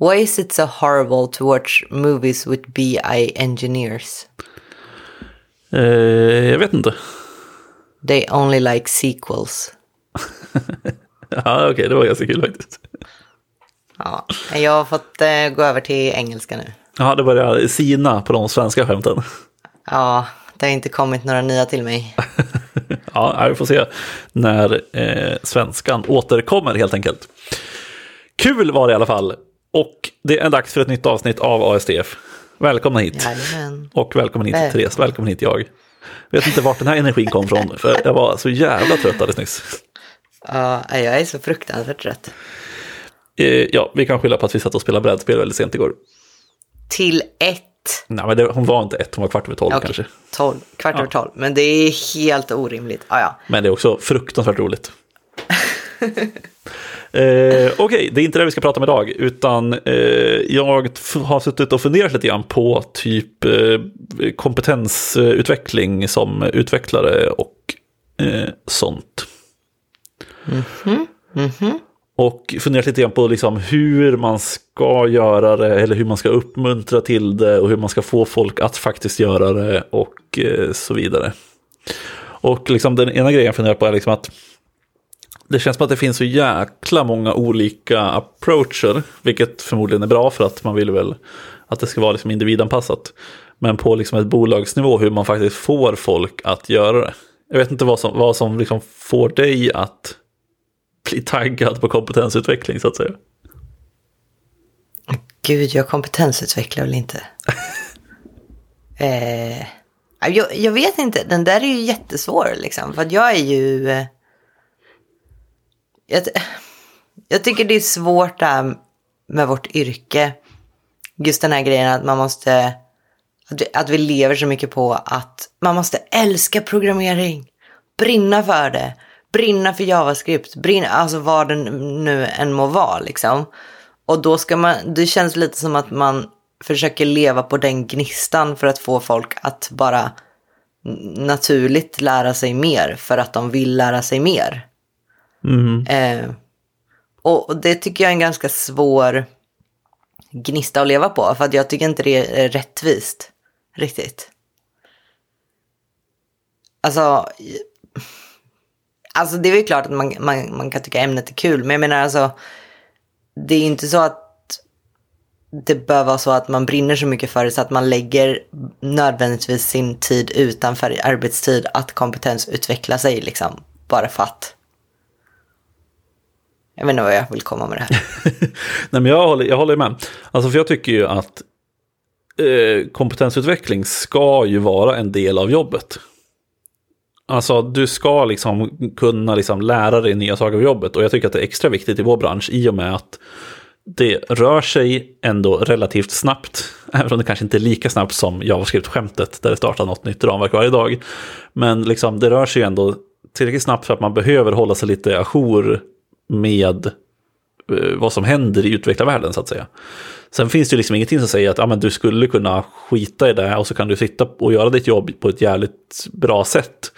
Why is it so horrible to watch movies with BI engineers? Eh, jag vet inte. They only like sequels. Ja, okej, det var ganska kul faktiskt. Ja, jag har fått eh, gå över till engelska nu. Ja, det börjar sina på de svenska skämten. Ja, det har inte kommit några nya till mig. Ja, vi får se när eh, svenskan återkommer helt enkelt. Kul var det i alla fall. Och det är dags för ett nytt avsnitt av ASDF. Välkomna hit. Jajamän. Och välkommen hit Välkommen. Therese, välkommen hit jag. Vet inte vart den här energin kom från, för jag var så jävla trött alldeles nyss. Ja, jag är så fruktansvärt trött. Eh, ja, vi kan skylla på att vi satt och spelade brädspel väldigt sent igår. Till ett. Nej, men det, hon var inte ett, hon var kvart över tolv Okej, kanske. tolv. Kvart över tolv. Men det är helt orimligt. Ah, ja. Men det är också fruktansvärt roligt. eh, Okej, det är inte det vi ska prata om idag, utan eh, jag har suttit och funderat lite grann på typ eh, kompetensutveckling som utvecklare och sånt. Och funderat lite grann på liksom hur man ska göra det, eller hur man ska uppmuntra till det och hur man ska få folk att faktiskt göra det och så vidare. Och liksom den ena grejen jag funderar på är liksom att det känns som att det finns så jäkla många olika approacher, vilket förmodligen är bra för att man vill väl att det ska vara liksom individanpassat. Men på liksom ett bolagsnivå hur man faktiskt får folk att göra det. Jag vet inte vad som, vad som liksom får dig att bli taggad på kompetensutveckling så att säga. Gud, jag kompetensutvecklar väl inte. eh, jag, jag vet inte, den där är ju jättesvår liksom. För jag är ju... Jag, jag tycker det är svårt där med vårt yrke. Just den här grejen att man måste... Att vi, att vi lever så mycket på att man måste älska programmering. Brinna för det. Brinna för JavaScript. Brinna, alltså vad det nu än må vara liksom. Och då ska man, det känns lite som att man försöker leva på den gnistan för att få folk att bara naturligt lära sig mer för att de vill lära sig mer. Mm-hmm. Eh, och och det tycker jag är en ganska svår gnista att leva på för att jag tycker inte det är rättvist riktigt. Alltså, alltså det är väl klart att man, man, man kan tycka ämnet är kul men jag menar alltså det är inte så att det bör vara så att man brinner så mycket för det så att man lägger nödvändigtvis sin tid utanför arbetstid att kompetensutveckla sig liksom. Bara för att. Jag vet inte vad jag vill komma med det här. Nej, men jag håller, jag håller med. Alltså, för jag tycker ju att eh, kompetensutveckling ska ju vara en del av jobbet. Alltså du ska liksom kunna liksom lära dig nya saker av jobbet och jag tycker att det är extra viktigt i vår bransch i och med att det rör sig ändå relativt snabbt, även om det kanske inte är lika snabbt som JavaScript-skämtet där det startar något nytt ramverk varje dag. Men liksom, det rör sig ju ändå tillräckligt snabbt för att man behöver hålla sig lite ajour med eh, vad som händer i utvecklarvärlden så att säga. Sen finns det ju liksom ingenting som säger att ah, men du skulle kunna skita i det och så kan du sitta och göra ditt jobb på ett jävligt bra sätt.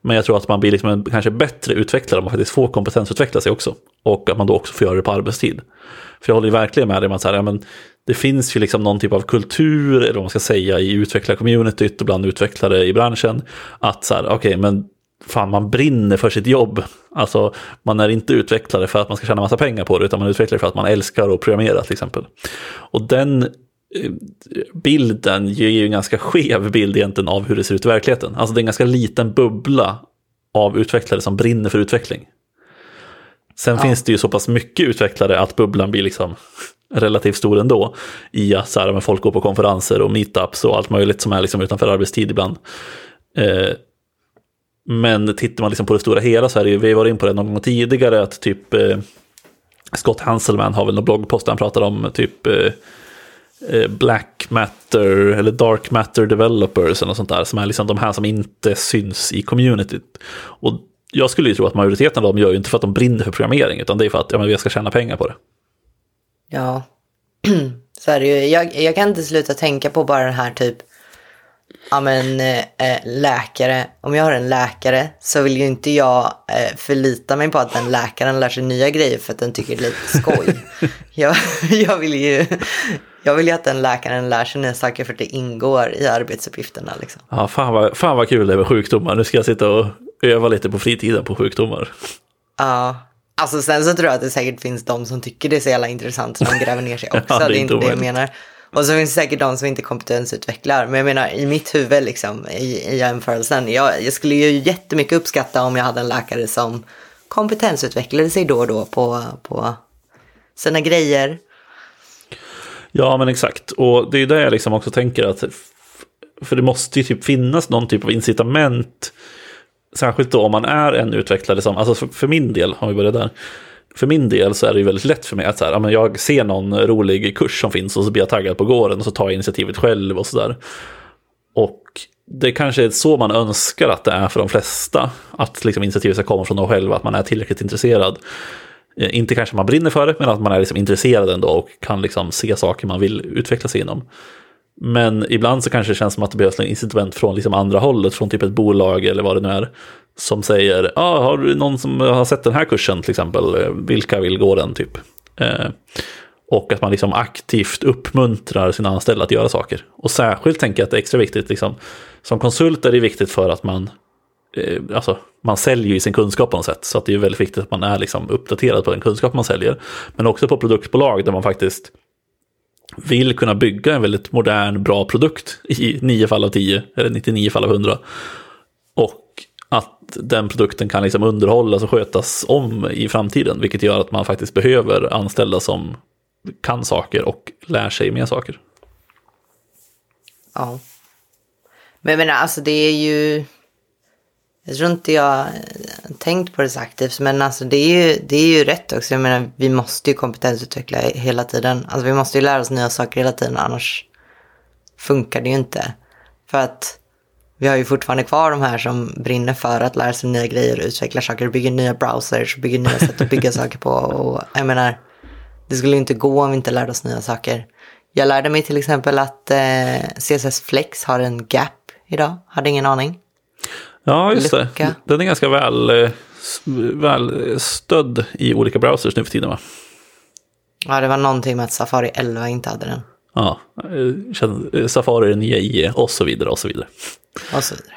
Men jag tror att man blir liksom en kanske bättre utvecklare om man faktiskt får kompetensutveckla sig också. Och att man då också får göra det på arbetstid. För jag håller ju verkligen med dig om att så här, ja, men det finns ju liksom någon typ av kultur, eller vad man ska säga, i utvecklarcommunityt och bland utvecklare i branschen. Att så här, okej, men fan man brinner för sitt jobb. Alltså man är inte utvecklare för att man ska tjäna massa pengar på det, utan man är utvecklare för att man älskar att programmera till exempel. Och den eh, bilden ger ju en ganska skev bild egentligen av hur det ser ut i verkligheten. Alltså det är en ganska liten bubbla av utvecklare som brinner för utveckling. Sen finns det ju så pass mycket utvecklare att bubblan blir liksom relativt stor ändå. I att så här, folk går på konferenser och meetups och allt möjligt som är liksom utanför arbetstid ibland. Eh, men tittar man liksom på det stora hela så är det ju, vi var in på det någon gång tidigare, att typ eh, Scott Hanselman har väl någon bloggpost där han pratar om typ eh, eh, Black Matter eller Dark Matter Developers eller något sånt där, som är liksom de här som inte syns i communityt. Och jag skulle ju tro att majoriteten av dem gör ju inte för att de brinner för programmering, utan det är för att ja, men vi ska tjäna pengar på det. Ja, så är det ju. Jag, jag kan inte sluta tänka på bara den här typ ja men eh, läkare, om jag har en läkare så vill ju inte jag eh, förlita mig på att den läkaren lär sig nya grejer för att den tycker det är lite skoj. jag, jag, vill ju, jag vill ju att den läkaren lär sig nya saker för att det ingår i arbetsuppgifterna. Liksom. Ja, fan vad, fan vad kul det är med sjukdomar. Nu ska jag sitta och öva lite på fritiden på sjukdomar. Ja, alltså sen så tror jag att det säkert finns de som tycker det är så jävla intressant så de gräver ner sig också. ja, det, är det är inte det jag menar. Och så finns det säkert de som inte kompetensutvecklar. Men jag menar i mitt huvud liksom, i, i jämförelsen. Jag, jag skulle ju jättemycket uppskatta om jag hade en läkare som kompetensutvecklade sig då och då på, på sina grejer. Ja men exakt. Och det är där jag liksom också tänker att för det måste ju typ finnas någon typ av incitament. Särskilt då om man är en utvecklare som, alltså för, för min del, har vi börjat där för min del så är det ju väldigt lätt för mig att så här, jag ser någon rolig kurs som finns och så blir jag taggad på gården och så tar jag initiativet själv och sådär. Och det kanske är så man önskar att det är för de flesta. Att liksom initiativet ska komma från dem själva, att man är tillräckligt intresserad. Eh, inte kanske man brinner för det, men att man är liksom intresserad ändå och kan liksom se saker man vill utveckla sig inom. Men ibland så kanske det känns som att det behövs en incitament från liksom andra hållet, från typ ett bolag eller vad det nu är. Som säger, ah, har du någon som har sett den här kursen till exempel, vilka vill gå den typ? Eh, och att man liksom aktivt uppmuntrar sina anställda att göra saker. Och särskilt tänker jag att det är extra viktigt, liksom, som konsult är det viktigt för att man, eh, alltså, man säljer ju sin kunskap på något sätt. Så att det är väldigt viktigt att man är liksom uppdaterad på den kunskap man säljer. Men också på produktbolag där man faktiskt vill kunna bygga en väldigt modern, bra produkt i 9 fall av 10, eller 99 fall av 100. Och att den produkten kan liksom underhållas och skötas om i framtiden, vilket gör att man faktiskt behöver anställda som kan saker och lär sig mer saker. Ja. Men jag menar, alltså det är ju... Jag tror inte jag tänkt på det så aktivt, men alltså det är, ju, det är ju rätt också. Jag menar, vi måste ju kompetensutveckla hela tiden. Alltså vi måste ju lära oss nya saker hela tiden, annars funkar det ju inte. För att vi har ju fortfarande kvar de här som brinner för att lära sig nya grejer, utveckla saker, bygger nya browsers, bygger nya sätt att bygga saker på. Och jag menar, det skulle inte gå om vi inte lärde oss nya saker. Jag lärde mig till exempel att eh, CSS Flex har en gap idag, hade ingen aning. Ja, just Lucka. det. Den är ganska väl, eh, väl stödd i olika browsers nu för tiden va? Ja, det var någonting med att Safari 11 inte hade den. Ja, eh, Safari är den nya IE och så vidare och så vidare. Och så vidare.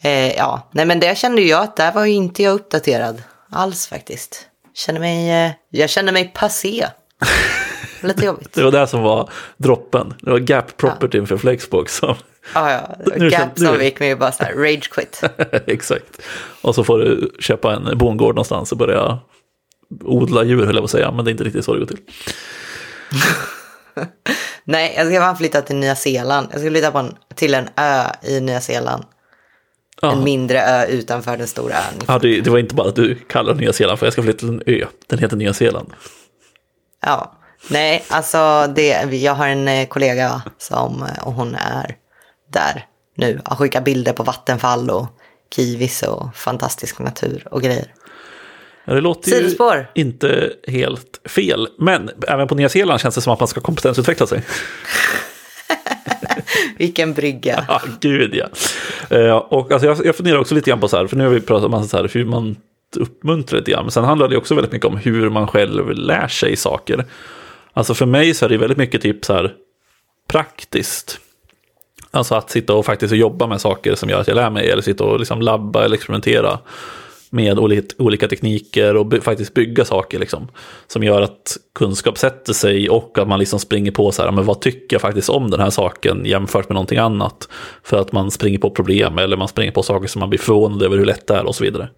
Eh, ja, nej men det kände jag att där var ju inte jag uppdaterad alls faktiskt. Känner mig, eh, jag känner mig passé. Lite jobbigt. det var det som var droppen. Det var gap property ja. för Flexbox. Som... Ja, ja. Nu gap som fick mig bara så här rage quit. Exakt. Och så får du köpa en bondgård någonstans och börja odla djur, höll jag på att säga. Men det är inte riktigt så det går till. Nej, jag ska fan flytta till Nya Zeeland. Jag ska flytta på en, till en ö i Nya Zeeland. Ja. En mindre ö utanför den stora ön. Ja, det, det, var inte bara att du kallar Nya Zeeland för jag ska flytta till en ö. Den heter Nya Zeeland. Ja, nej, alltså det, jag har en eh, kollega som, eh, och hon är där nu. Har skickat bilder på vattenfall och kiwis och fantastisk natur och grejer. Ja, det låter Sidospår. ju inte helt fel. Men även på Nya Zeeland känns det som att man ska kompetensutveckla sig. Vilken brygga. Ja, gud ja. Uh, och alltså, jag, jag funderar också lite grann på så här, för nu har vi pratat om så här, hur man uppmuntrar lite grann. Men sen handlar det också väldigt mycket om hur man själv lär sig saker. Alltså för mig så är det väldigt mycket typ så här praktiskt. Alltså att sitta och faktiskt jobba med saker som gör att jag lär mig. Eller sitta och liksom labba eller experimentera med olika tekniker och by faktiskt bygga saker liksom, som gör att kunskap sätter sig och att man liksom springer på så här, men vad tycker jag faktiskt om den här saken jämfört med någonting annat? För att man springer på problem eller man springer på saker som man blir förvånad över hur lätt det är och så vidare.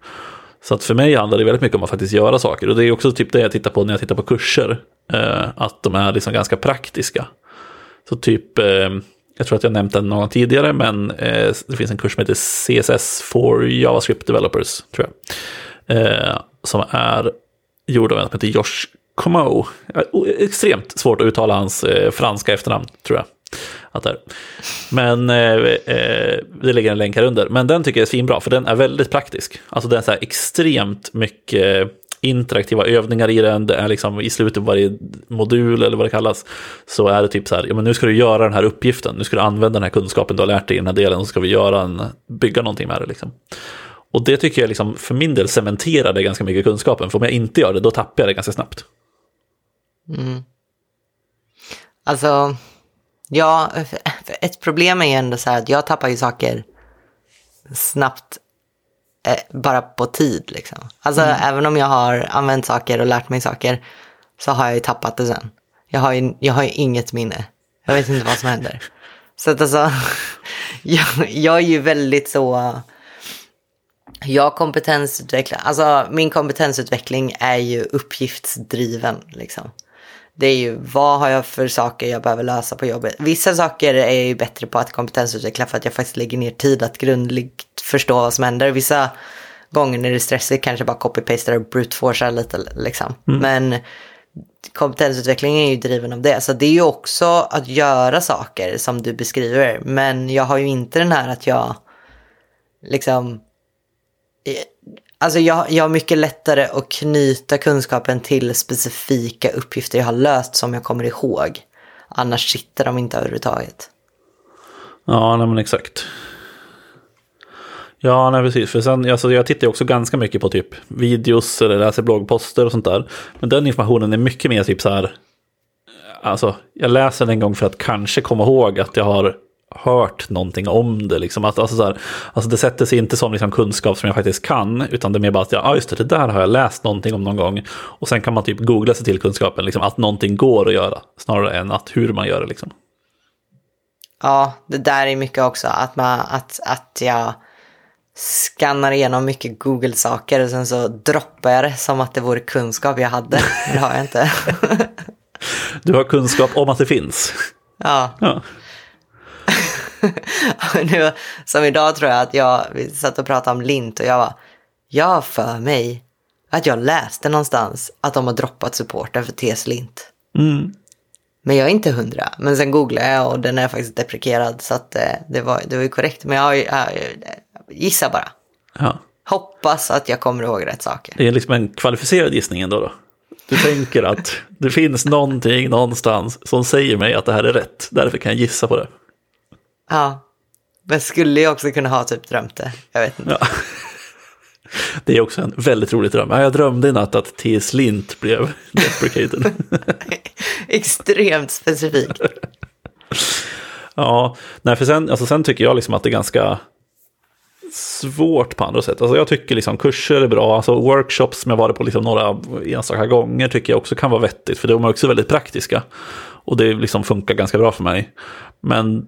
Så att för mig handlar det väldigt mycket om att faktiskt göra saker och det är också typ det jag tittar på när jag tittar på kurser, eh, att de är liksom ganska praktiska. Så typ eh, jag tror att jag nämnt den någon tidigare, men eh, det finns en kurs som heter CSS for JavaScript Developers, tror jag. Eh, som är gjord av en som heter Josh Comeau. Eh, extremt svårt att uttala hans eh, franska efternamn, tror jag. Att det Men eh, eh, det ligger en länk här under. Men den tycker jag är svinbra, för den är väldigt praktisk. Alltså den är så här extremt mycket interaktiva övningar i den. Det är liksom i slutet av varje modul eller vad det kallas. Så är det typ så här, ja men nu ska du göra den här uppgiften. Nu ska du använda den här kunskapen du har lärt dig i den här delen. Och så ska vi göra en, bygga någonting med det liksom. Och det tycker jag liksom, för min del cementerar det ganska mycket kunskapen. För om jag inte gör det, då tappar jag det ganska snabbt. Mm. Alltså, ja, ett problem är ju ändå så här att jag tappar ju saker snabbt eh, bara på tid liksom. Alltså mm. även om jag har använt saker och lärt mig saker så har jag ju tappat det sen. Jag har ju, jag har ju inget minne. Jag vet inte vad som händer. Så att alltså, jag, jag är ju väldigt så... Jag kompetensutvecklar, alltså min kompetensutveckling är ju uppgiftsdriven liksom. Det är ju vad har jag för saker jag behöver lösa på jobbet. Vissa saker är jag ju bättre på att kompetensutveckla för att jag faktiskt lägger ner tid att grundligt förstå vad som händer. Vissa gånger när det är stressigt kanske bara copy-pastar och brute lite liksom. Mm. Men kompetensutveckling är ju driven av det. Så det är ju också att göra saker som du beskriver. Men jag har ju inte den här att jag liksom Alltså jag, jag har mycket lättare att knyta kunskapen till specifika uppgifter jag har löst som jag kommer ihåg. Annars sitter de inte överhuvudtaget. Ja, nej men exakt. Ja, nej precis. För sen, alltså, jag tittar också ganska mycket på typ videos eller läser bloggposter och sånt där. Men den informationen är mycket mer typ så här. Alltså, jag läser den en gång för att kanske komma ihåg att jag har hört någonting om det. Liksom. Att, alltså, så här, alltså det sätter sig inte som liksom, kunskap som jag faktiskt kan, utan det är mer bara att jag, ah, just det, det där har jag läst någonting om någon gång. Och sen kan man typ googla sig till kunskapen, liksom, att någonting går att göra, snarare än att hur man gör det. Liksom. Ja, det där är mycket också, att, man, att, att jag skannar igenom mycket Google-saker och sen så droppar jag det som att det vore kunskap jag hade. Det har jag inte. du har kunskap om att det finns. Ja. ja. nu, som idag tror jag att jag vi satt och pratade om lint och jag var, jag har för mig att jag läste någonstans att de har droppat supporten för TS lint. Mm. Men jag är inte hundra. Men sen googlade jag och den är faktiskt deprekerad så att eh, det, var, det var ju korrekt. Men jag, jag, jag gissar bara. Ja. Hoppas att jag kommer ihåg rätt saker. Det är liksom en kvalificerad gissning ändå då? Du tänker att det finns någonting någonstans som säger mig att det här är rätt. Därför kan jag gissa på det. Ja, men skulle jag också kunna ha typ drömt det? Jag vet inte. Ja. Det är också en väldigt rolig dröm. Jag drömde i natt att T.S. Lint blev deprecated. Extremt specifik. ja, nej för sen, alltså sen tycker jag liksom att det är ganska svårt på andra sätt. Alltså jag tycker liksom kurser är bra, alltså workshops som jag varit på liksom några enstaka gånger tycker jag också kan vara vettigt, för de är också väldigt praktiska. Och det liksom funkar ganska bra för mig. Men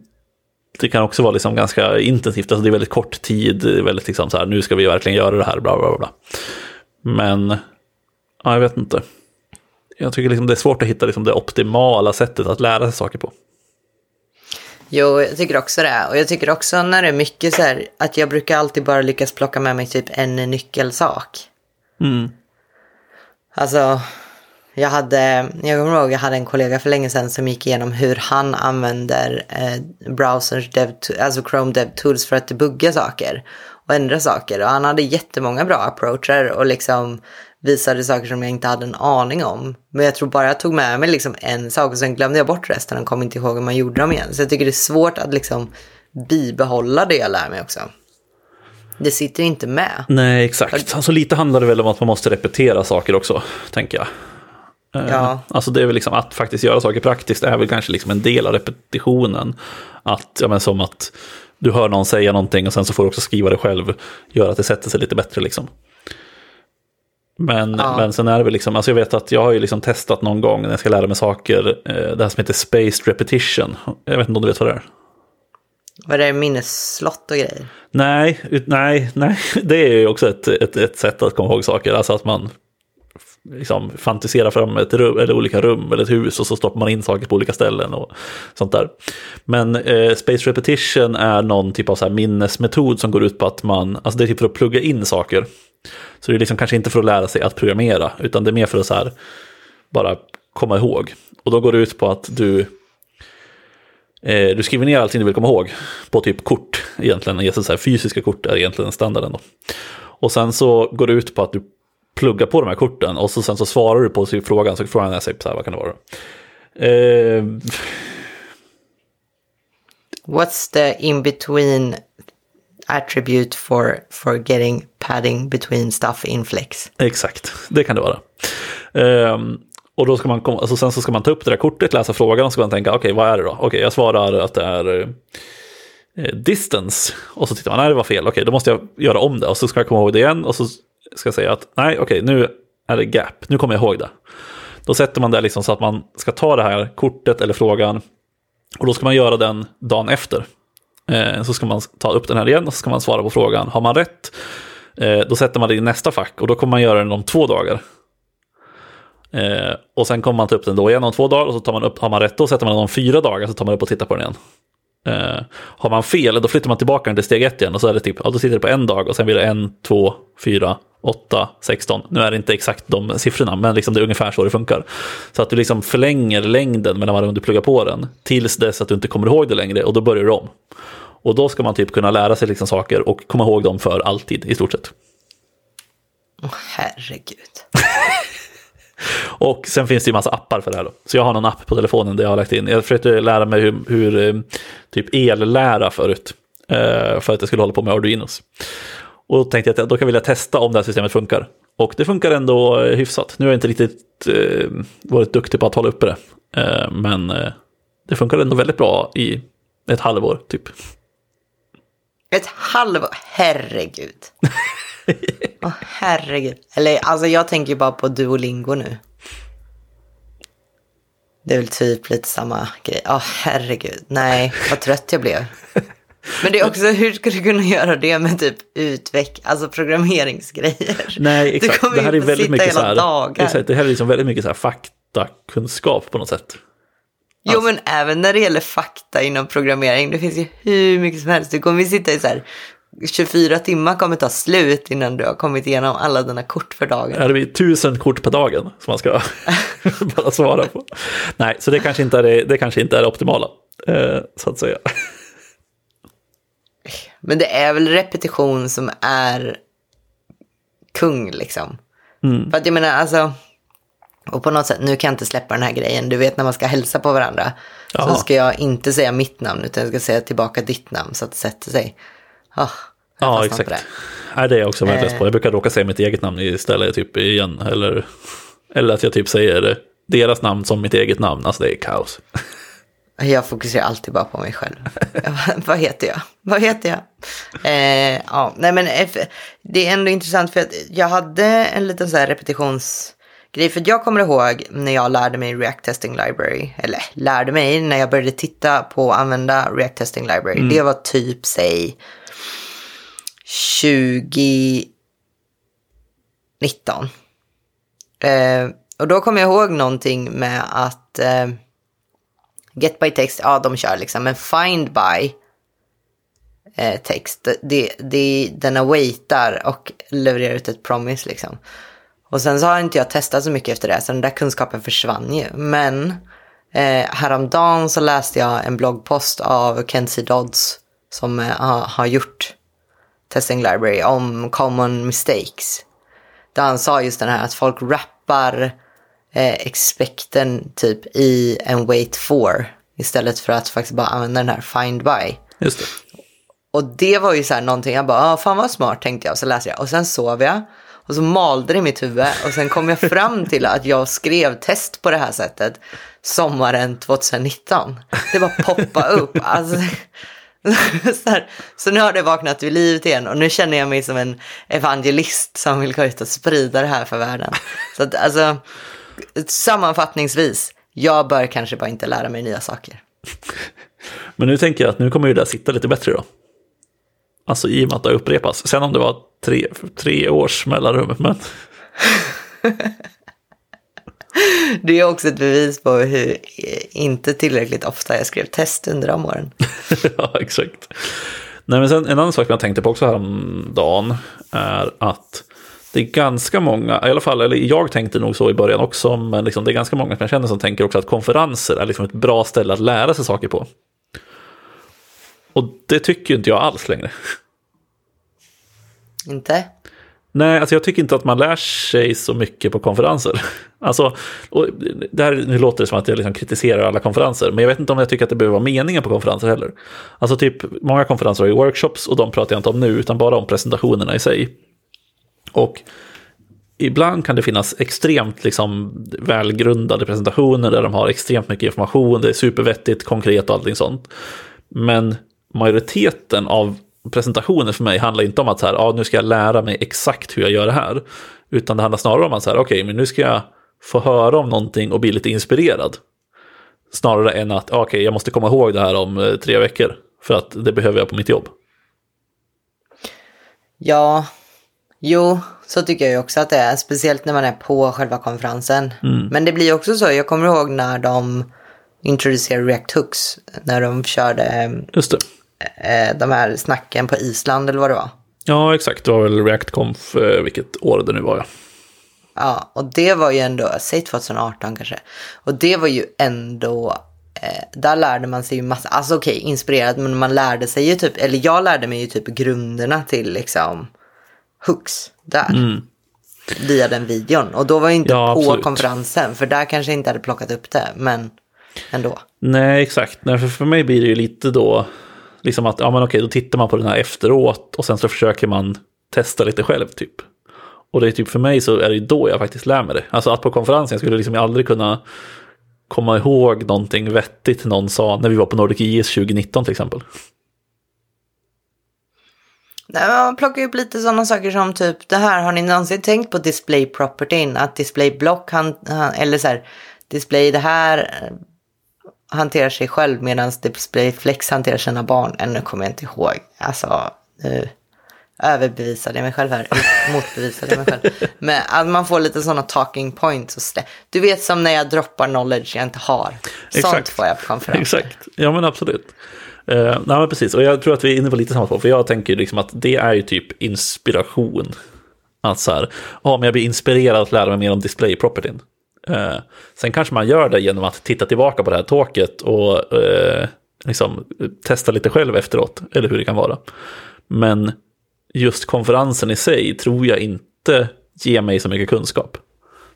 det kan också vara liksom ganska intensivt, alltså det är väldigt kort tid, väldigt liksom så här, nu ska vi verkligen göra det här, bla bla bla. Men, ja, jag vet inte. Jag tycker liksom det är svårt att hitta liksom det optimala sättet att lära sig saker på. Jo, jag tycker också det. Och jag tycker också när det är mycket så här att jag brukar alltid bara lyckas plocka med mig typ en nyckelsak. Mm. Alltså, jag hade, jag kommer ihåg jag hade en kollega för länge sedan som gick igenom hur han använder eh, browsers, dev, alltså Chrome DevTools för att debugga saker och ändra saker. Och han hade jättemånga bra approacher och liksom visade saker som jag inte hade en aning om. Men jag tror bara jag tog med mig liksom en sak och sen glömde jag bort resten och kom inte ihåg hur man gjorde dem igen. Så jag tycker det är svårt att liksom bibehålla det jag lär mig också. Det sitter inte med. Nej, exakt. Alltså lite handlar det väl om att man måste repetera saker också, tänker jag. Eh, ja. Alltså det är väl liksom att faktiskt göra saker praktiskt är väl kanske liksom en del av repetitionen. Att, ja men som att du hör någon säga någonting och sen så får du också skriva det själv. Gör att det sätter sig lite bättre liksom. Men, ja. men sen är det väl liksom, alltså jag vet att jag har ju liksom testat någon gång när jag ska lära mig saker, eh, det här som heter Spaced Repetition. Jag vet inte om du vet vad det är? Vad är det, minnesslott och grejer? Nej, nej, nej, det är ju också ett, ett, ett sätt att komma ihåg saker. Alltså att man liksom fantisera fram ett rum, eller olika rum eller ett hus och så stoppar man in saker på olika ställen och sånt där. Men eh, Space Repetition är någon typ av så minnesmetod som går ut på att man, alltså det är typ för att plugga in saker. Så det är liksom kanske inte för att lära sig att programmera, utan det är mer för att så här, bara komma ihåg. Och då går det ut på att du, eh, du skriver ner allting du vill komma ihåg på typ kort egentligen. Så här, fysiska kort är egentligen standarden. Då. Och sen så går det ut på att du plugga på de här korten och så, sen så svarar du på frågan, så frågan är sig så här, vad kan det vara? Eh, What's the in-between attribute for, for getting padding between stuff in flex? exakt, det kan det vara. Ehm, och då ska man komma, alltså sen så ska man ta upp det där kortet, läsa frågan och så ska man tänka, okej vad är det då? Okej, jag svarar att det är eh, distance. Och så tittar man, nej det var fel, okej då måste jag göra om det. Och så ska jag komma ihåg det igen och så ska säga att nej okej nu är det gap, nu kommer jag ihåg det. Då sätter man det liksom så att man ska ta det här kortet eller frågan och då ska man göra den dagen efter. Eh, så ska man ta upp den här igen och så ska man svara på frågan. Har man rätt, eh, då sätter man det i nästa fack och då kommer man göra den om två dagar. Eh, och sen kommer man ta upp den då igen om två dagar och så tar man upp, har man rätt då sätter man den om fyra dagar så tar man upp och tittar på den igen. Eh, har man fel, då flyttar man tillbaka den till steg ett igen och så är det typ, ja, då sitter det på en dag och sen blir det en, två, fyra, åtta, sexton. Nu är det inte exakt de siffrorna, men liksom det är ungefär så det funkar. Så att du liksom förlänger längden mellan varje gång du pluggar på den tills dess att du inte kommer ihåg det längre och då börjar du om. Och då ska man typ kunna lära sig liksom saker och komma ihåg dem för alltid i stort sett. Åh, herregud. Och sen finns det ju massa appar för det här då. Så jag har någon app på telefonen där jag har lagt in. Jag försökte lära mig hur, hur eh, typ ellära förut. eh, För att jag skulle hålla på med Arduinos. Och då tänkte jag att då kan jag vilja testa om det här systemet funkar. Och det funkar ändå eh, hyfsat. Nu har jag inte riktigt varit duktig på att hålla uppe det. Men det funkar ändå väldigt bra i ett halvår typ. Ett halvår, herregud. Åh, herregud. Eller alltså jag tänker ju bara på Duolingo nu. Det är väl typ lite samma grej. Åh herregud. Nej, vad trött jag blev. Men det är också, hur ska du kunna göra det med typ utveck, alltså programmeringsgrejer? Nej, Du exakt. kommer Det här är väldigt mycket så här, dagar. exakt, det här är liksom väldigt mycket så här faktakunskap på något sätt. Jo, men även när det gäller fakta inom programmering, det finns ju hur mycket som helst. Du kommer ju sitta i så här 24 timmar kommer ta slut innan du har kommit igenom alla dina kort för dagen. Är det vid tusen kort per dagen som man ska bara svara på? Nej, så det kanske inte är det, det, kanske inte är det optimala, eh, så att säga. Men det är väl repetition som är kung liksom. För att jag menar alltså, och på något sätt, nu kan jag inte släppa den här grejen. Du vet när man ska hälsa på varandra. Jaha. Så ska jag inte säga mitt namn utan jag ska säga tillbaka ditt namn så att det sätter sig. Har Ja, exakt. det. Nej, det är jag också värdelös på. Jag brukar råka säga mitt eget namn istället typ igen. Eller, eller att jag typ säger deras namn som mitt eget namn. Alltså det är kaos. Jag fokuserar alltid bara på mig själv. Vad heter jag? Vad heter jag? Eh, ja, nej men eh, det är ändå intressant för att jag hade en liten så här repetitionsgrej. För jag kommer ihåg när jag lärde mig React Testing Library. Eller lärde mig när jag började titta på att använda React Testing Library. Det var typ, säg 2019. Eh, och då kommer jag ihåg någonting med att eh, Get by text, ja de kör liksom. Men find by eh, text, det, det, den awaitar och levererar ut ett promise liksom. Och sen så har inte jag testat så mycket efter det, så den där kunskapen försvann ju. Men eh, häromdagen så läste jag en bloggpost av Kenzie Dodds som eh, har, har gjort Testing Library om common mistakes. Där han sa just den här att folk rappar eh, expecten typ i en wait for istället för att faktiskt bara använda den här find by. Just det. Och det var ju så här någonting, jag bara, ah, fan vad smart tänkte jag, och så läste jag. Och sen sov jag och så malde det i mitt huvud och sen kom jag fram till att jag skrev test på det här sättet sommaren 2019. Det bara poppa upp. Alltså, så, här, så nu har det vaknat till liv igen och nu känner jag mig som en evangelist som vill gå ut och sprida det här för världen. Så att, alltså, sammanfattningsvis, jag bör kanske bara inte lära mig nya saker. Men nu tänker jag att nu kommer ju det sitta lite bättre då. Alltså i och med att det upprepas. Sen om det var tre, tre års mellanrum. Men Det är också ett bevis på hur inte tillräckligt ofta jag skrev test under de åren. ja, exakt. Nej, men sen, en annan sak jag tänkte på också häromdagen är att det är ganska många, i alla fall, eller jag tänkte nog så i början också, men liksom det är ganska många som jag känner som tänker också att konferenser är liksom ett bra ställe att lära sig saker på. Och det tycker inte jag alls längre. Inte? Nej, alltså jag tycker inte att man lär sig så mycket på konferenser. Alltså, och det här, nu låter det som att jag liksom kritiserar alla konferenser, men jag vet inte om jag tycker att det behöver vara meningen på konferenser heller. Alltså typ, många konferenser har ju workshops och de pratar jag inte om nu, utan bara om presentationerna i sig. Och ibland kan det finnas extremt liksom, välgrundade presentationer där de har extremt mycket information, det är supervettigt, konkret och allting sånt. Men majoriteten av presentationer för mig handlar inte om att så här, ja, nu ska jag lära mig exakt hur jag gör det här. Utan det handlar snarare om att så här, okej, okay, men nu ska jag få höra om någonting och bli lite inspirerad. Snarare än att, okej, okay, jag måste komma ihåg det här om eh, tre veckor. För att det behöver jag på mitt jobb. Ja, jo, så tycker jag också att det är. Speciellt när man är på själva konferensen. Mm. Men det blir också så, jag kommer ihåg när de introducerade React Hooks. När de körde Just det. Eh, de här snacken på Island eller vad det var. Ja, exakt. Det var väl ReactConf, eh, vilket år det nu var. Ja. ja, och det var ju ändå, säg 2018 kanske. Och det var ju ändå, eh, där lärde man sig ju massa, alltså okej, okay, inspirerad, men man lärde sig ju typ, eller jag lärde mig ju typ grunderna till liksom hooks där. Mm. Via den videon. Och då var jag inte ja, på absolut. konferensen, för där kanske jag inte hade plockat upp det, men ändå. Nej, exakt. Nej, för, för mig blir det ju lite då, liksom att, ja men okej, då tittar man på den här efteråt och sen så försöker man testa lite själv typ. Och det är typ för mig så är det ju då jag faktiskt lär mig det. Alltså att på konferensen skulle jag liksom aldrig kunna komma ihåg någonting vettigt någon sa när vi var på Nordic IS 2019 till exempel. Nej, man plockar upp lite sådana saker som typ det här, har ni någonsin tänkt på display propertyn? Att display block, han, han, eller så här, display det här hanterar sig själv medan Displayflex hanterar sina barn. Ännu kommer jag inte ihåg. Alltså, nu överbevisade jag mig själv här. Motbevisade jag mig själv. Men att man får lite sådana talking points. Och du vet som när jag droppar knowledge jag inte har. Sånt Exakt. får jag på konferenser. Exakt, ja men absolut. Uh, nej, men precis, och jag tror att vi är inne på lite samma spår, för jag tänker liksom att det är ju typ inspiration. Att så här, ja men jag blir inspirerad att lära mig mer om display propertyn. Eh, sen kanske man gör det genom att titta tillbaka på det här tåket och eh, liksom, testa lite själv efteråt, eller hur det kan vara. Men just konferensen i sig tror jag inte ger mig så mycket kunskap.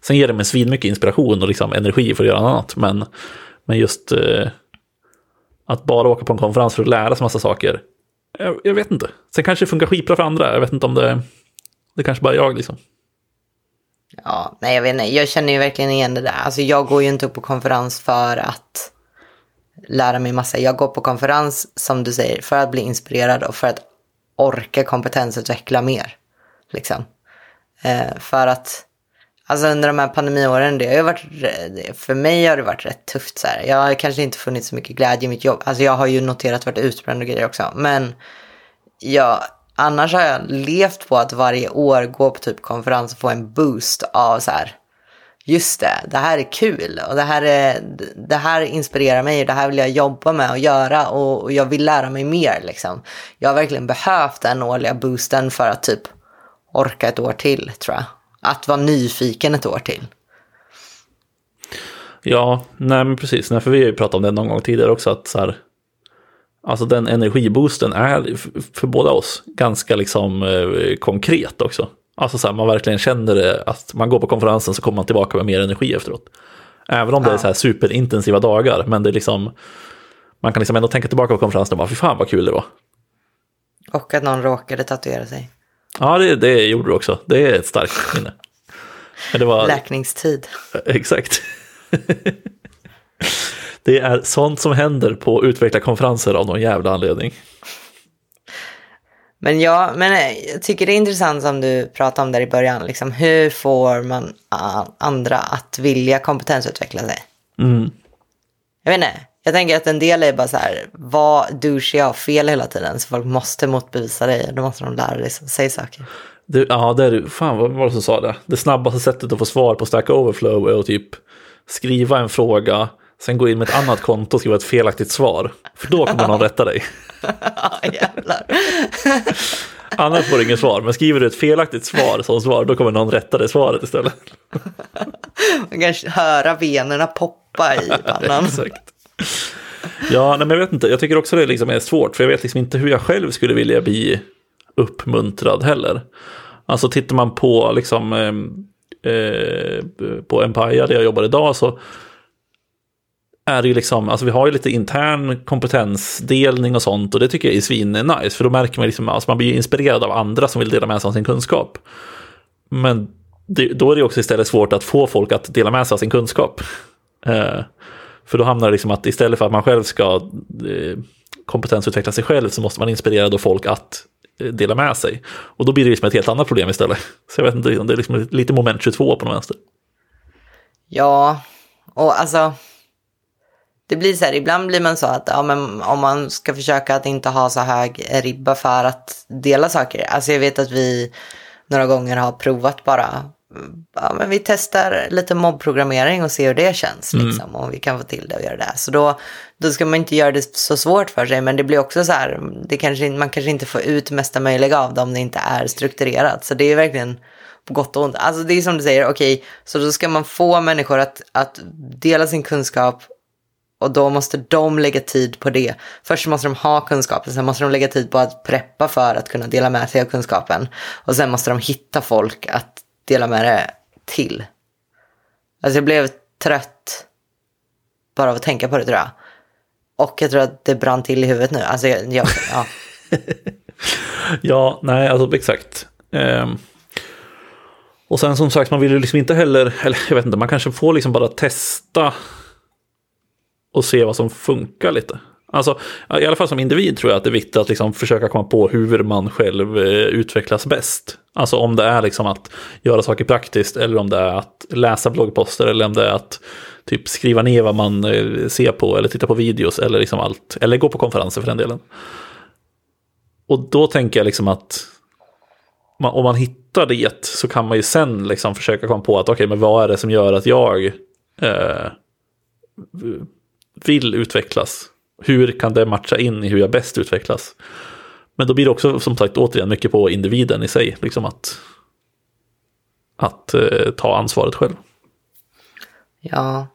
Sen ger det mig svinmycket inspiration och liksom energi för att göra annat, men, men just eh, att bara åka på en konferens för att lära sig massa saker, jag, jag, vet inte. Sen kanske det funkar skitbra för andra, jag vet inte om det, det kanske bara är jag liksom. Ja, nej jag vet inte. Jag känner ju verkligen igen det där. Alltså jag går ju inte på konferens för att lära mig massa. Jag går på konferens, som du säger, för att bli inspirerad och för att orka kompetensutveckla mer. Liksom. Eh, för att, alltså under de här pandemiåren, det har ju varit, för mig har det varit rätt tufft så här. Jag har kanske inte funnit så mycket glädje i mitt jobb. Alltså jag har ju noterat varit utbränd och grejer också. Men jag, Annars har jag levt på att varje år gå på typ konferens och få en boost av så här. Just det, det här är kul och det här, är, det här inspirerar mig och det här vill jag jobba med och göra och, och jag vill lära mig mer liksom. Jag har verkligen behövt den årliga boosten för att typ orka ett år till tror jag. Att vara nyfiken ett år till. Ja, nej men precis. Nej, för vi har ju pratat om det någon gång tidigare också. Att så här, Alltså den energiboosten är för båda oss ganska liksom eh, konkret också. Alltså så här, man verkligen känner det att man går på konferensen så kommer man tillbaka med mer energi efteråt. Även om ja. det är så här superintensiva dagar, men det är liksom man kan liksom ändå tänka tillbaka på konferensen och bara, fy fan vad kul det var. Och att någon råkade tatuera sig. Ja, det, det gjorde du också. Det är ett starkt minne. Men det var... Läkningstid. Exakt. Det är sånt som händer på utvecklarkonferenser av någon jävla anledning. Men ja, men eh, jag tycker det är intressant som du pratade om där i början. Liksom, hur får man andra att vilja kompetensutveckla sig? Mm. Jag vet inte, jag tänker att en del är bara så här, vad douche jag fel hela tiden? Så folk måste motbevisa dig, då måste de lära sig saker. Det, ja, det är fan vad var det som sa det? Det snabbaste sättet att få svar på Stack Overflow är att typ skriva en fråga Sen gå in med ett annat konto och skriva ett felaktigt svar. För då kommer någon rätta dig. Ja, jävlar. Annars får du inget svar, men skriver du ett felaktigt svar som svar, då kommer någon rätta dig svaret istället. Man kan höra venerna poppa i pannan. Exakt. Ja, nej, men jag vet inte, jag tycker också det liksom är svårt, för jag vet liksom inte hur jag själv skulle vilja bli uppmuntrad heller. Alltså tittar man på liksom eh, eh, på Empire där jag jobbar idag så är det ju liksom, alltså vi har ju lite intern kompetensdelning och sånt och det tycker jag är svin nice för då märker man liksom, alltså man blir inspirerad av andra som vill dela med sig av sin kunskap. Men det, då är det också istället svårt att få folk att dela med sig av sin kunskap. Eh, för då hamnar det liksom att istället för att man själv ska eh, kompetensutveckla sig själv så måste man inspirera då folk att eh, dela med sig. Och då blir det liksom ett helt annat problem istället. Så jag vet inte, det är liksom lite moment 22 på något vänster. Ja, och alltså det blir så här, ibland blir man så att ja, men om man ska försöka att inte ha så hög ribba för att dela saker. Alltså jag vet att vi några gånger har provat bara, ja men vi testar lite mobbprogrammering och ser hur det känns mm. liksom. Om vi kan få till det och göra det. Så då, då ska man inte göra det så svårt för sig. Men det blir också så här, det kanske, man kanske inte får ut mesta möjliga av det om det inte är strukturerat. Så det är verkligen på gott och ont. Alltså det är som du säger, okej, okay, så då ska man få människor att, att dela sin kunskap och då måste de lägga tid på det. Först måste de ha kunskapen, sen måste de lägga tid på att preppa för att kunna dela med sig av kunskapen. Och sen måste de hitta folk att dela med det till. Alltså jag blev trött bara av att tänka på det tror jag. Och jag tror att det brann till i huvudet nu. Alltså jag, jag ja. ja, nej, alltså exakt. Um, och sen som sagt, man vill ju liksom inte heller, eller jag vet inte, man kanske får liksom bara testa och se vad som funkar lite. Alltså, I alla fall som individ tror jag att det är viktigt att liksom försöka komma på hur man själv eh, utvecklas bäst. Alltså om det är liksom att göra saker praktiskt eller om det är att läsa bloggposter eller om det är att typ skriva ner vad man eh, ser på eller titta på videos eller liksom allt. Eller gå på konferenser för den delen. Och då tänker jag liksom att man, om man hittar det så kan man ju sen liksom försöka komma på att okej, okay, men vad är det som gör att jag eh, vill utvecklas. Hur kan det matcha in i hur jag bäst utvecklas? Men då blir det också som sagt återigen mycket på individen i sig. Liksom att att eh, ta ansvaret själv. Ja.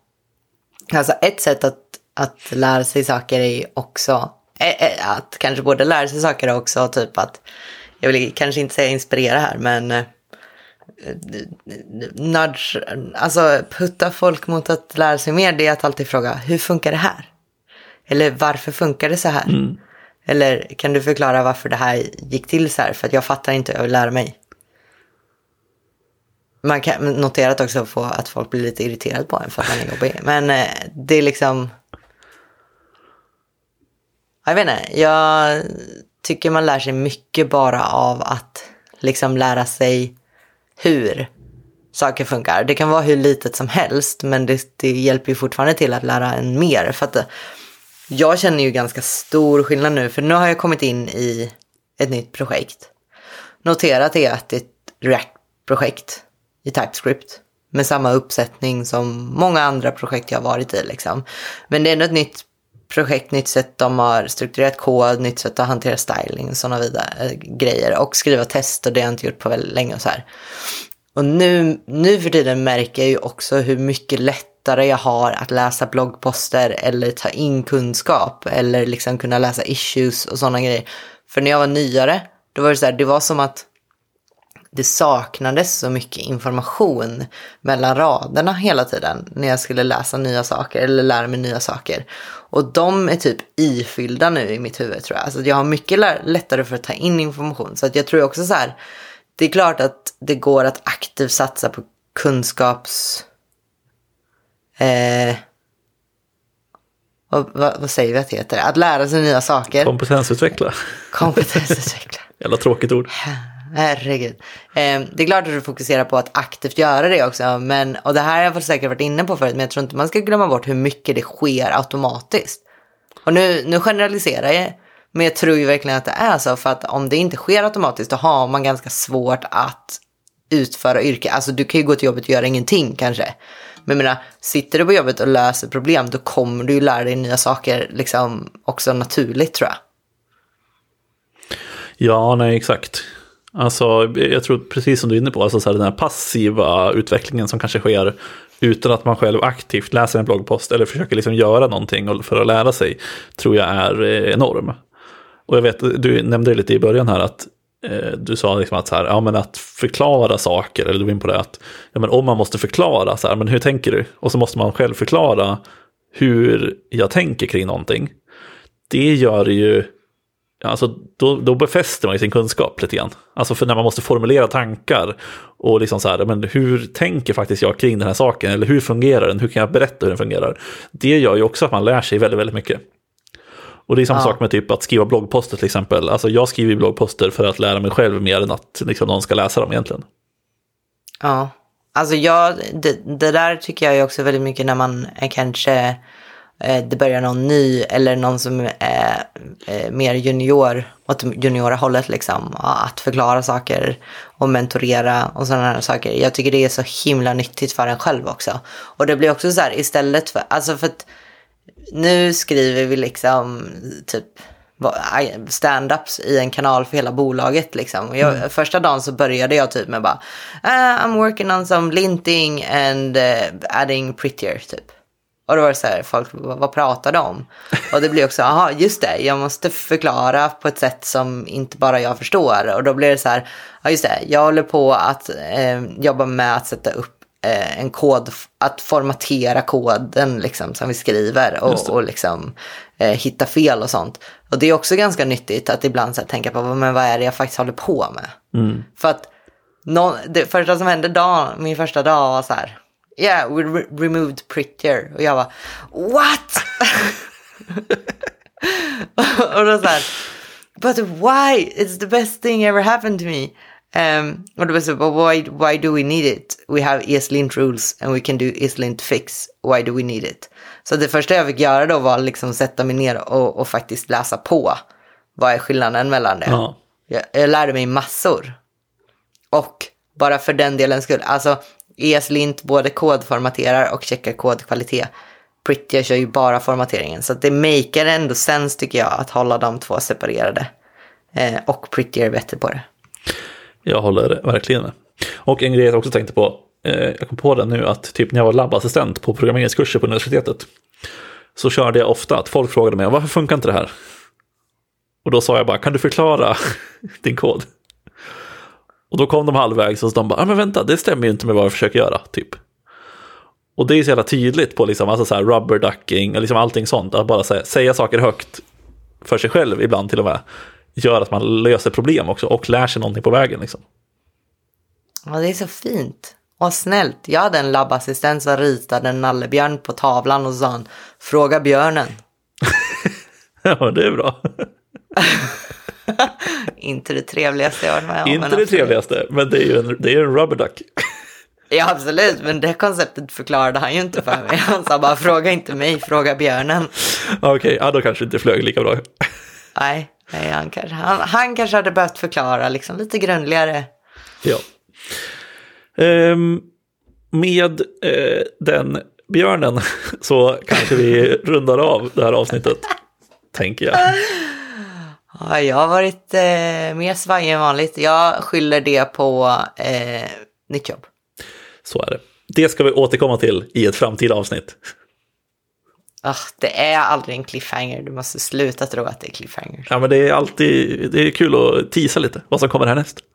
Alltså ett sätt att, att lära sig saker är också äh, att kanske både lära sig saker och också typ att jag vill kanske inte säga inspirera här men eh, nudge, alltså putta folk mot att lära sig mer, det är att alltid fråga hur funkar det här? Eller varför funkar det så här? Mm. Eller kan du förklara varför det här gick till så här? För att jag fattar inte, jag vill lära mig. Man kan notera också få att folk blir lite irriterade på en för att man är jobbig. Men eh, det är liksom... Jag vet inte, jag tycker man lär sig mycket bara av att liksom lära sig hur saker funkar. Det kan vara hur litet som helst, men det, det hjälper ju fortfarande till att lära en mer. För att eh, jag känner ju ganska stor skillnad nu, för nu har jag kommit in i ett nytt projekt. Notera att det är ett React-projekt i TypeScript med samma uppsättning som många andra projekt jag har varit i. Liksom. Men det är ändå ett nytt projekt, nytt sätt de har strukturerat kod, nytt sätt att hantera styling och sådana vidare eh, grejer. Och skriva test och det har jag inte gjort på väldigt länge och så här. Och nu, nu för tiden märker jag ju också hur mycket lättare jag har att läsa bloggposter eller ta in kunskap eller liksom kunna läsa issues och sådana grejer. För när jag var nyare, då var det så här, det var som att det saknades så mycket information mellan raderna hela tiden när jag skulle läsa nya saker eller lära mig nya saker. Och de är typ ifyllda nu i mitt huvud tror jag. Alltså jag har mycket lättare för att ta in information. Så att jag tror också så här, det är klart att det går att aktivt satsa på kunskaps... Eh, vad, vad, vad, säger vi att det heter? Att lära sig nya saker. Kompetensutveckla. Kompetensutveckla. Jävla tråkigt ord. Herregud. Eh, det är klart att du fokuserar på att aktivt göra det också. Men, och det här har jag säkert varit inne på förut, men jag tror inte man ska glömma bort hur mycket det sker automatiskt. Och nu, nu generaliserar jag, men jag tror ju verkligen att det är så. För att om det inte sker automatiskt, då har man ganska svårt att utföra yrke. Alltså du kan ju gå till jobbet och göra ingenting kanske. Men jag menar, sitter du på jobbet och löser problem, då kommer du ju lära dig nya saker liksom också naturligt tror jag. Ja, nej exakt. Alltså, jag tror precis som du är inne på, alltså så här, den här passiva utvecklingen som kanske sker utan att man själv aktivt läser en bloggpost eller försöker liksom göra någonting för att lära sig, tror jag är eh, enorm. Och jag vet, du nämnde lite i början här att eh, du sa liksom att, så här, ja, men att förklara saker, eller du var in på det, att ja, men om man måste förklara, så här, men hur tänker du? Och så måste man själv förklara hur jag tänker kring någonting. Det gör ju, alltså, då, då befäster man ju sin kunskap lite grann. Alltså för när man måste formulera tankar och liksom så här, men hur tänker faktiskt jag kring den här saken? Eller hur fungerar den? Hur kan jag berätta hur den fungerar? Det gör ju också att man lär sig väldigt, väldigt mycket. Och det är samma Ja. sak med typ att skriva bloggposter till exempel. Alltså jag skriver bloggposter för att lära mig själv mer än att liksom, någon ska läsa dem egentligen. Ja, alltså jag, det, det där tycker jag också väldigt mycket när man är kanske, det börjar någon ny eller någon som är eh, mer junior, åt juniora hållet liksom, att förklara saker och mentorera och sådana här saker. Jag tycker det är så himla nyttigt för en själv också. Och det blir också så här istället för, alltså för att nu skriver vi liksom typ stand-ups i en kanal för hela bolaget liksom. Jag, Första dagen så började jag typ med bara "Ah, I'm working on some linting and eh, adding prettier typ. Och då var det så här, folk vad, pratar de om? Och det blir också, aha just det, jag måste förklara på ett sätt som inte bara jag förstår. Och då blir det så här, ja just det, jag håller på att eh, jobba med att sätta upp eh, en kod, att formatera koden liksom, som vi skriver och, och liksom, eh, hitta fel och sånt. Och det är också ganska nyttigt att ibland så här, tänka på men vad är det jag faktiskt håller på med. För att någon, det första som hände dag, min första dag var så här, yeah, we re- removed prettier. Och jag var, what? och då så här, but why? It's the best thing ever happened to me. Um, och då så, but why, why do we need it? We have ESLint rules and we can do ESLint fix. Why do we need it? Så det första jag fick göra då var liksom sätta mig ner och, och faktiskt läsa på. Vad är skillnaden mellan det? Ja. Jag, jag lärde mig massor. Och bara för den delen skull, alltså ESLint både kodformaterar och checkar kodkvalitet. Prettier kör ju bara formateringen. Så att det maker ändå sens tycker jag att hålla de två separerade. Eh, och Prettier är bättre på det. Jag håller verkligen med. Och en grej jag också tänkte på, eh, jag kom på det nu att typ när jag var labbassistent på programmeringskurser på universitetet så körde jag ofta att folk frågade mig varför funkar inte det här? Och då sa jag bara, kan du förklara din kod? Och då kom de halvvägs och så de bara, ah, men vänta, det stämmer ju inte med vad jag försöker göra, typ. Och det är så jävla tydligt på liksom, alltså så här rubber ducking och liksom allting sånt, att bara säga, säga saker högt för sig själv ibland till och med, gör att man löser problem också och lär sig någonting på vägen. Liksom. Ja, det är så fint. Och snällt. Jag hade en labbassistent som ritade en nallebjörn på tavlan och sa han, fråga björnen. Ja, det är bra. Inte det trevligaste jag varit med om. Inte det absolut. trevligaste, men det är ju en, det är en rubber duck. Ja, absolut. Men det konceptet förklarade han ju inte för mig. Han sa bara, fråga inte mig, fråga björnen. Okej, ja, då kanske inte flög lika bra. Nej, nej han, kanske, han, han kanske hade behövt förklara liksom lite grundligare. Ja. Ehm, med eh, den björnen så kanske vi rundar av det här avsnittet, tänker jag. Ja, jag har varit eh, mer svajig än vanligt. Jag skyller det på eh, nytt jobb. Så är det. Det ska vi återkomma till i ett framtida avsnitt. Ah, det är aldrig en cliffhanger. Du måste sluta tro att det är cliffhanger. Ja, men det är alltid det är kul att tisa lite vad som kommer härnäst.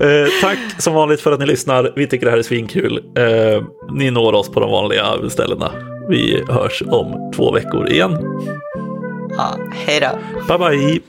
Eh, tack som vanligt för att ni lyssnar. Vi tycker det här är svinkul. Eh, ni når oss på de vanliga ställena. Vi hörs om två veckor igen. Ja, hej då. Bye, bye.